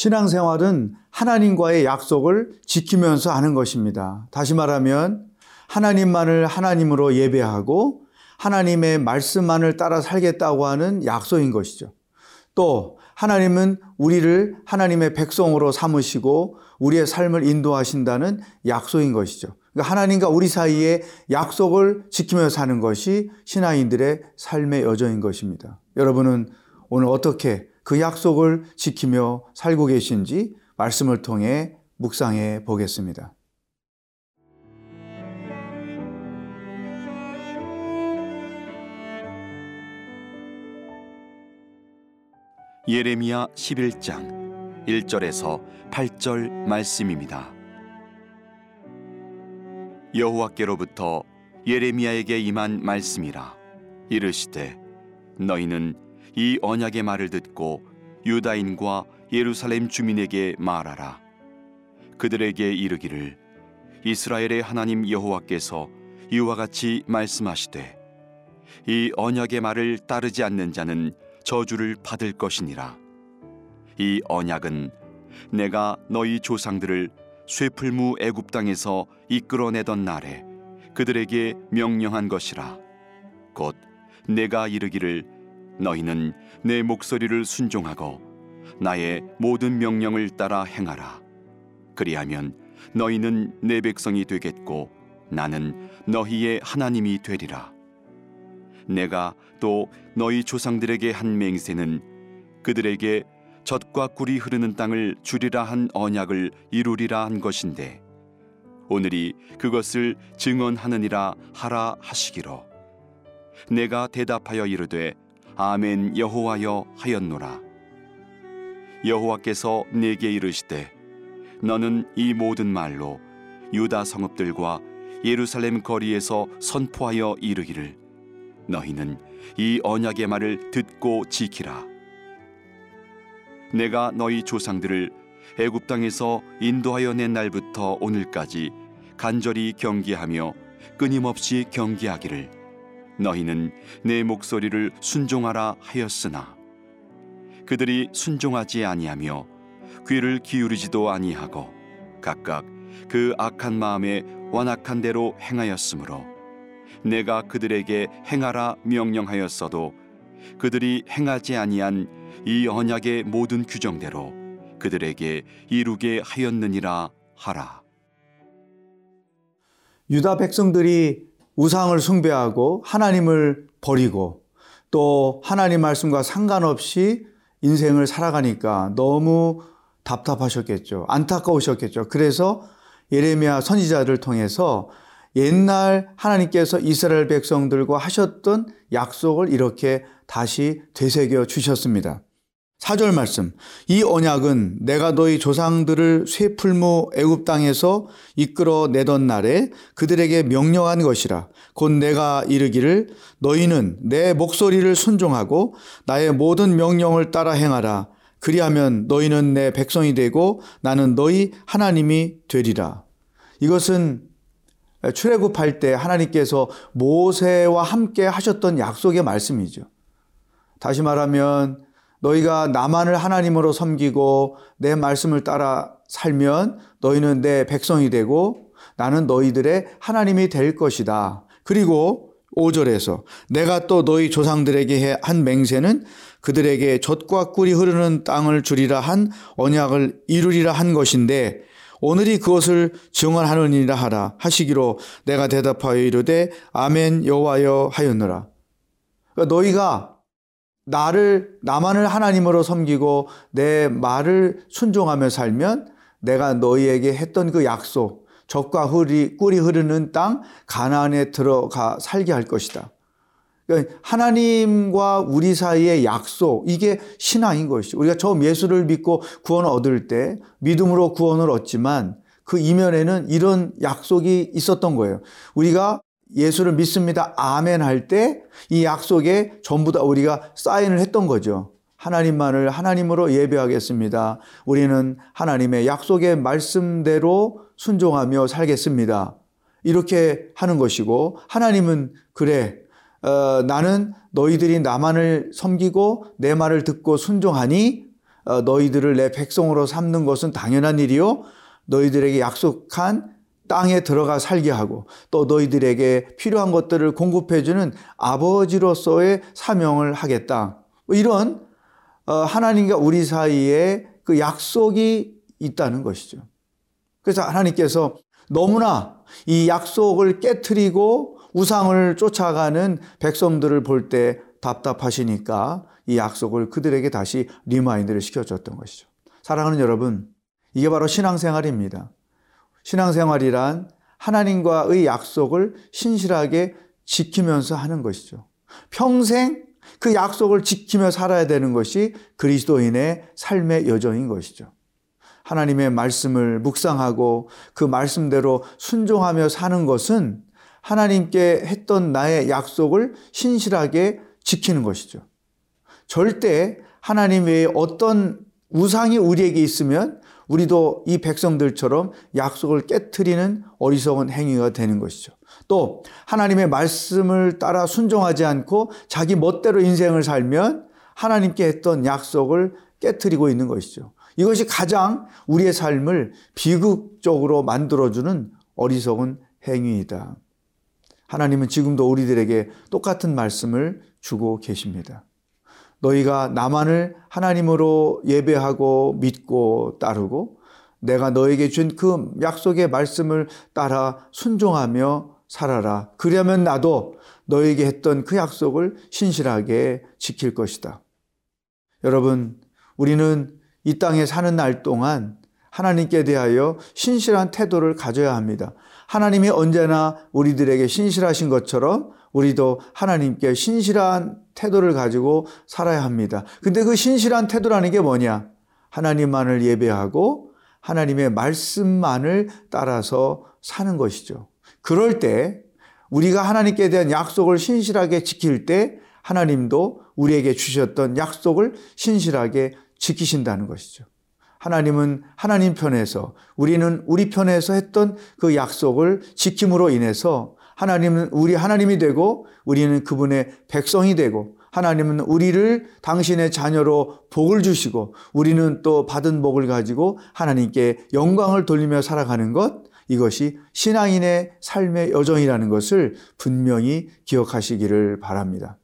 신앙생활은 하나님과의 약속을 지키면서 하는 것입니다. 다시 말하면 하나님만을 하나님으로 예배하고 하나님의 말씀만을 따라 살겠다고 하는 약속인 것이죠. 또 하나님은 우리를 하나님의 백성으로 삼으시고 우리의 삶을 인도하신다는 약속인 것이죠. 그러니까 하나님과 우리 사이에 약속을 지키며 사는 것이 신앙인들의 삶의 여정인 것입니다. 여러분은 오늘 어떻게 그 약속을 지키며 살고 계신지 말씀을 통해 묵상해 보겠습니다. 예레미야 11장 1절에서 8절 말씀입니다. 여호와께로부터 예레미야에게 임한 말씀이라 이르시되 너희는 이 언약의 말을 듣고 유다인과 예루살렘 주민에게 말하라. 그들에게 이르기를 이스라엘의 하나님 여호와께서 이와 같이 말씀하시되 이 언약의 말을 따르지 않는 자는 저주를 받을 것이니라. 이 언약은 내가 너희 조상들을 쇠풀무 애굽 땅에서 이끌어내던 날에 그들에게 명령한 것이라. 곧 내가 이르기를 너희는 내 목소리를 순종하고 나의 모든 명령을 따라 행하라. 그리하면 너희는 내 백성이 되겠고 나는 너희의 하나님이 되리라. 내가 또 너희 조상들에게 한 맹세는 그들에게 젖과 꿀이 흐르는 땅을 주리라 한 언약을 이루리라 한 것인데 오늘이 그것을 증언하느니라 하라 하시기로. 내가 대답하여 이르되 아멘 여호와여 하였노라. 여호와께서 내게 이르시되 너는 이 모든 말로 유다 성읍들과 예루살렘 거리에서 선포하여 이르기를 너희는 이 언약의 말을 듣고 지키라. 내가 너희 조상들을 애굽 땅에서 인도하여 낸 날부터 오늘까지 간절히 경계하며 끊임없이 경계하기를 너희는 내 목소리를 순종하라 하였으나 그들이 순종하지 아니하며 귀를 기울이지도 아니하고 각각 그 악한 마음에 완악한 대로 행하였으므로 내가 그들에게 행하라 명령하였어도 그들이 행하지 아니한 이 언약의 모든 규정대로 그들에게 이루게 하였느니라 하라. 유다 백성들이 우상을 숭배하고 하나님을 버리고 또 하나님 말씀과 상관없이 인생을 살아가니까 너무 답답하셨겠죠. 안타까우셨겠죠. 그래서 예레미야 선지자를 통해서 옛날 하나님께서 이스라엘 백성들과 하셨던 약속을 이렇게 다시 되새겨 주셨습니다. 4절 말씀. 이 언약은 내가 너희 조상들을 쇠풀무 애굽 땅에서 이끌어 내던 날에 그들에게 명령한 것이라. 곧 내가 이르기를 너희는 내 목소리를 순종하고 나의 모든 명령을 따라 행하라. 그리하면 너희는 내 백성이 되고 나는 너희 하나님이 되리라. 이것은 출애굽할 때 하나님께서 모세와 함께 하셨던 약속의 말씀이죠. 다시 말하면 너희가 나만을 하나님으로 섬기고 내 말씀을 따라 살면 너희는 내 백성이 되고 나는 너희들의 하나님이 될 것이다. 그리고 5절에서 내가 또 너희 조상들에게 한 맹세는 그들에게 젖과 꿀이 흐르는 땅을 주리라 한 언약을 이루리라 한 것인데 오늘이 그것을 증언하느니라 하라 하시기로 내가 대답하여 이르되 아멘 여호와여 하였노라. 그러니까 너희가 나를 나만을 하나님으로 섬기고 내 말을 순종하며 살면 내가 너희에게 했던 그 약속 적과 꿀이, 꿀이 흐르는 땅 가나안에 들어가 살게 할 것이다. 그러니까 하나님과 우리 사이의 약속 이게 신앙인 것이죠. 우리가 처음 예수를 믿고 구원을 얻을 때 믿음으로 구원을 얻지만 그 이면에는 이런 약속이 있었던 거예요. 우리가 예수를 믿습니다. 아멘 할 때 이 약속에 전부 다 우리가 사인을 했던 거죠. 하나님만을 하나님으로 예배하겠습니다. 우리는 하나님의 약속의 말씀대로 순종하며 살겠습니다. 이렇게 하는 것이고 하나님은 그래 어, 나는 너희들이 나만을 섬기고 내 말을 듣고 순종하니 어, 너희들을 내 백성으로 삼는 것은 당연한 일이요. 너희들에게 약속한 땅에 들어가 살게 하고 또 너희들에게 필요한 것들을 공급해주는 아버지로서의 사명을 하겠다. 뭐 이런 어, 하나님과 우리 사이에 그 약속이 있다는 것이죠. 그래서 하나님께서 너무나 이 약속을 깨뜨리고 우상을 쫓아가는 백성들을 볼 때 답답하시니까 이 약속을 그들에게 다시 remind를 시켜줬던 것이죠. 사랑하는 여러분, 이게 바로 신앙생활입니다. 신앙생활이란 하나님과의 약속을 신실하게 지키면서 하는 것이죠. 평생 그 약속을 지키며 살아야 되는 것이 그리스도인의 삶의 여정인 것이죠. 하나님의 말씀을 묵상하고 그 말씀대로 순종하며 사는 것은 하나님께 했던 나의 약속을 신실하게 지키는 것이죠. 절대 하나님 외에 어떤 우상이 우리에게 있으면 우리도 이 백성들처럼 약속을 깨뜨리는 어리석은 행위가 되는 것이죠. 또 하나님의 말씀을 따라 순종하지 않고 자기 멋대로 인생을 살면 하나님께 했던 약속을 깨뜨리고 있는 것이죠. 이것이 가장 우리의 삶을 비극적으로 만들어주는 어리석은 행위이다. 하나님은 지금도 우리들에게 똑같은 말씀을 주고 계십니다. 너희가 나만을 하나님으로 예배하고 믿고 따르고 내가 너에게 준 그 약속의 말씀을 따라 순종하며 살아라. 그러면 나도 너에게 했던 그 약속을 신실하게 지킬 것이다. 여러분, 우리는 이 땅에 사는 날 동안 하나님께 대하여 신실한 태도를 가져야 합니다. 하나님이 언제나 우리들에게 신실하신 것처럼 우리도 하나님께 신실한 태도를 가지고 살아야 합니다. 근데 그 신실한 태도라는 게 뭐냐? 하나님만을 예배하고 하나님의 말씀만을 따라서 사는 것이죠. 그럴 때 우리가 하나님께 대한 약속을 신실하게 지킬 때 하나님도 우리에게 주셨던 약속을 신실하게 지키신다는 것이죠. 하나님은 하나님 편에서 우리는 우리 편에서 했던 그 약속을 지킴으로 인해서 하나님은 우리 하나님이 되고 우리는 그분의 백성이 되고 하나님은 우리를 당신의 자녀로 복을 주시고 우리는 또 받은 복을 가지고 하나님께 영광을 돌리며 살아가는 것 이것이 신앙인의 삶의 여정이라는 것을 분명히 기억하시기를 바랍니다.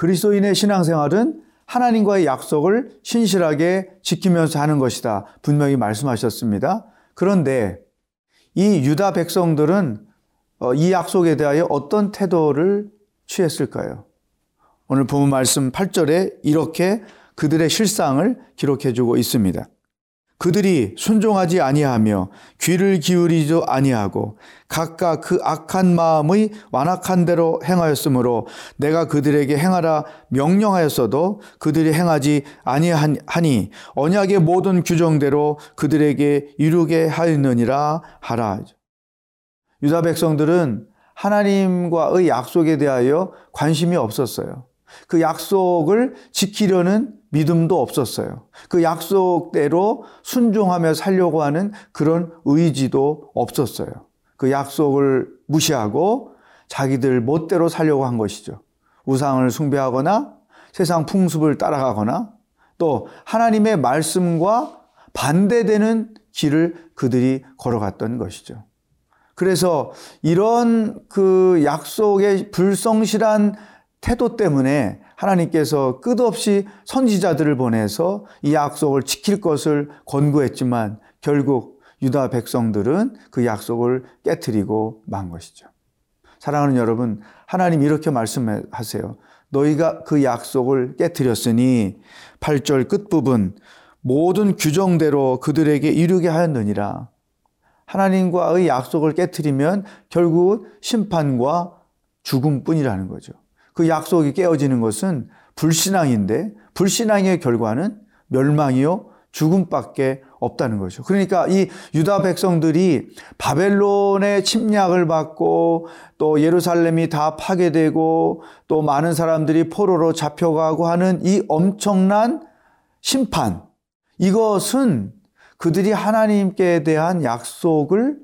그리스도인의 신앙생활은 하나님과의 약속을 신실하게 지키면서 하는 것이다. 분명히 말씀하셨습니다. 그런데 이 유다 백성들은 어, 이 약속에 대하여 어떤 태도를 취했을까요? 오늘 본 말씀 8절에 이렇게 그들의 실상을 기록해 주고 있습니다. 그들이 순종하지 아니하며 귀를 기울이지도 아니하고 각각 그 악한 마음의 완악한 대로 행하였으므로 내가 그들에게 행하라 명령하였어도 그들이 행하지 아니하니 언약의 모든 규정대로 그들에게 이루게 하였느니라 하라. 유다 백성들은 하나님과의 약속에 대하여 관심이 없었어요. 그 약속을 지키려는 믿음도 없었어요. 그 약속대로 순종하며 살려고 하는 그런 의지도 없었어요. 그 약속을 무시하고 자기들 멋대로 살려고 한 것이죠. 우상을 숭배하거나 세상 풍습을 따라가거나 또 하나님의 말씀과 반대되는 길을 그들이 걸어갔던 것이죠. 그래서 이런 그 약속의 불성실한 태도 때문에 하나님께서 끝없이 선지자들을 보내서 이 약속을 지킬 것을 권고했지만 결국 유다 백성들은 그 약속을 깨뜨리고 만 것이죠. 사랑하는 여러분, 하나님 이렇게 말씀하세요. 너희가 그 약속을 깨뜨렸으니 8절 끝부분 모든 규정대로 그들에게 이르게 하였느니라. 하나님과의 약속을 깨뜨리면 결국 심판과 죽음뿐이라는 거죠. 그 약속이 깨어지는 것은 불신앙인데 불신앙의 결과는 멸망이요 죽음밖에 없다는 거죠. 그러니까 이 유다 백성들이 바벨론의 침략을 받고 또 예루살렘이 다 파괴되고 또 많은 사람들이 포로로 잡혀가고 하는 이 엄청난 심판, 이것은 그들이 하나님께 대한 약속을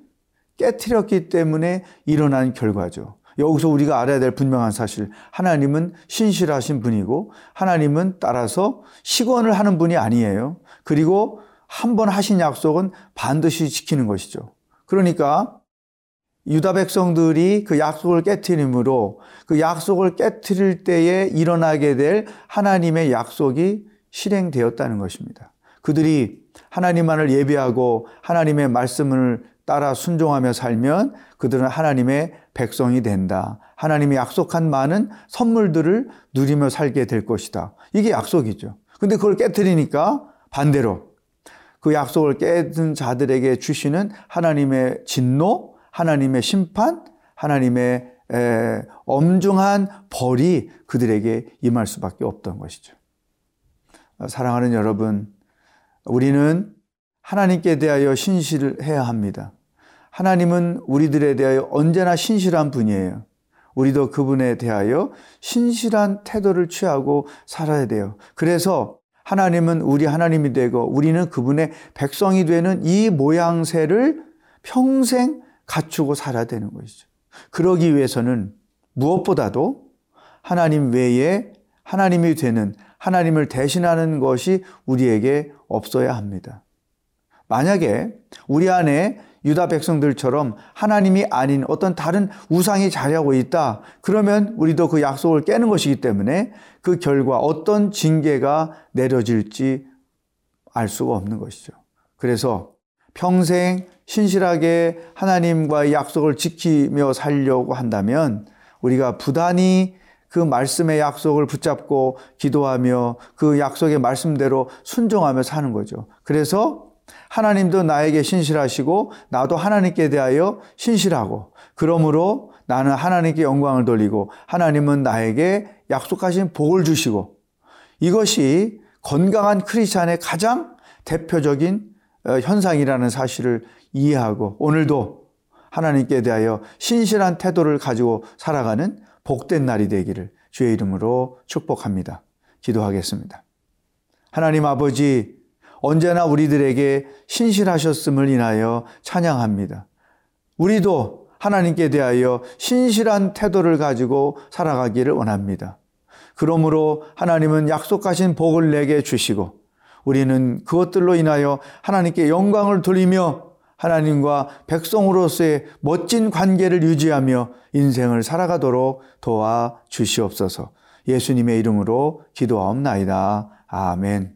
깨뜨렸기 때문에 일어난 결과죠. 여기서 우리가 알아야 될 분명한 사실. 하나님은 신실하신 분이고 하나님은 따라서 시건을 하는 분이 아니에요. 그리고 한 번 하신 약속은 반드시 지키는 것이죠. 그러니까 유다 백성들이 그 약속을 깨뜨림으로 그 약속을 깨뜨릴 때에 일어나게 될 하나님의 약속이 실행되었다는 것입니다. 그들이 하나님만을 예배하고 하나님의 말씀을 따라 순종하며 살면 그들은 하나님의 백성이 된다. 하나님이 약속한 많은 선물들을 누리며 살게 될 것이다. 이게 약속이죠. 근데 그걸 깨뜨리니까 반대로 그 약속을 깨든 자들에게 주시는 하나님의 진노, 하나님의 심판, 하나님의 에, 엄중한 벌이 그들에게 임할 수밖에 없던 것이죠. 사랑하는 여러분, 우리는 하나님께 대하여 신실해야 합니다. 하나님은 우리들에 대하여 언제나 신실한 분이에요. 우리도 그분에 대하여 신실한 태도를 취하고 살아야 돼요. 그래서 하나님은 우리 하나님이 되고 우리는 그분의 백성이 되는 이 모양새를 평생 갖추고 살아야 되는 것이죠. 그러기 위해서는 무엇보다도 하나님 외에 하나님이 되는 하나님을 대신하는 것이 우리에게 없어야 합니다. 만약에 우리 안에 유다 백성들처럼 하나님이 아닌 어떤 다른 우상이 자리하고 있다. 그러면 우리도 그 약속을 깨는 것이기 때문에 그 결과 어떤 징계가 내려질지 알 수가 없는 것이죠. 그래서 평생 신실하게 하나님과의 약속을 지키며 살려고 한다면 우리가 부단히 그 말씀의 약속을 붙잡고 기도하며 그 약속의 말씀대로 순종하며 사는 거죠. 그래서 하나님도 나에게 신실하시고 나도 하나님께 대하여 신실하고 그러므로 나는 하나님께 영광을 돌리고 하나님은 나에게 약속하신 복을 주시고 이것이 건강한 크리스찬의 가장 대표적인 어, 현상이라는 사실을 이해하고 오늘도 하나님께 대하여 신실한 태도를 가지고 살아가는 복된 날이 되기를 주의 이름으로 축복합니다. 기도하겠습니다. 하나님 아버지, 언제나 우리들에게 신실하셨음을 인하여 찬양합니다. 우리도 하나님께 대하여 신실한 태도를 가지고 살아가기를 원합니다. 그러므로 하나님은 약속하신 복을 내게 주시고 우리는 그것들로 인하여 하나님께 영광을 돌리며 하나님과 백성으로서의 멋진 관계를 유지하며 인생을 살아가도록 도와 주시옵소서. 예수님의 이름으로 기도하옵나이다. 아멘.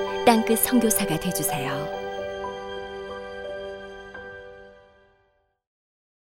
땅끝 성교사가 되주세요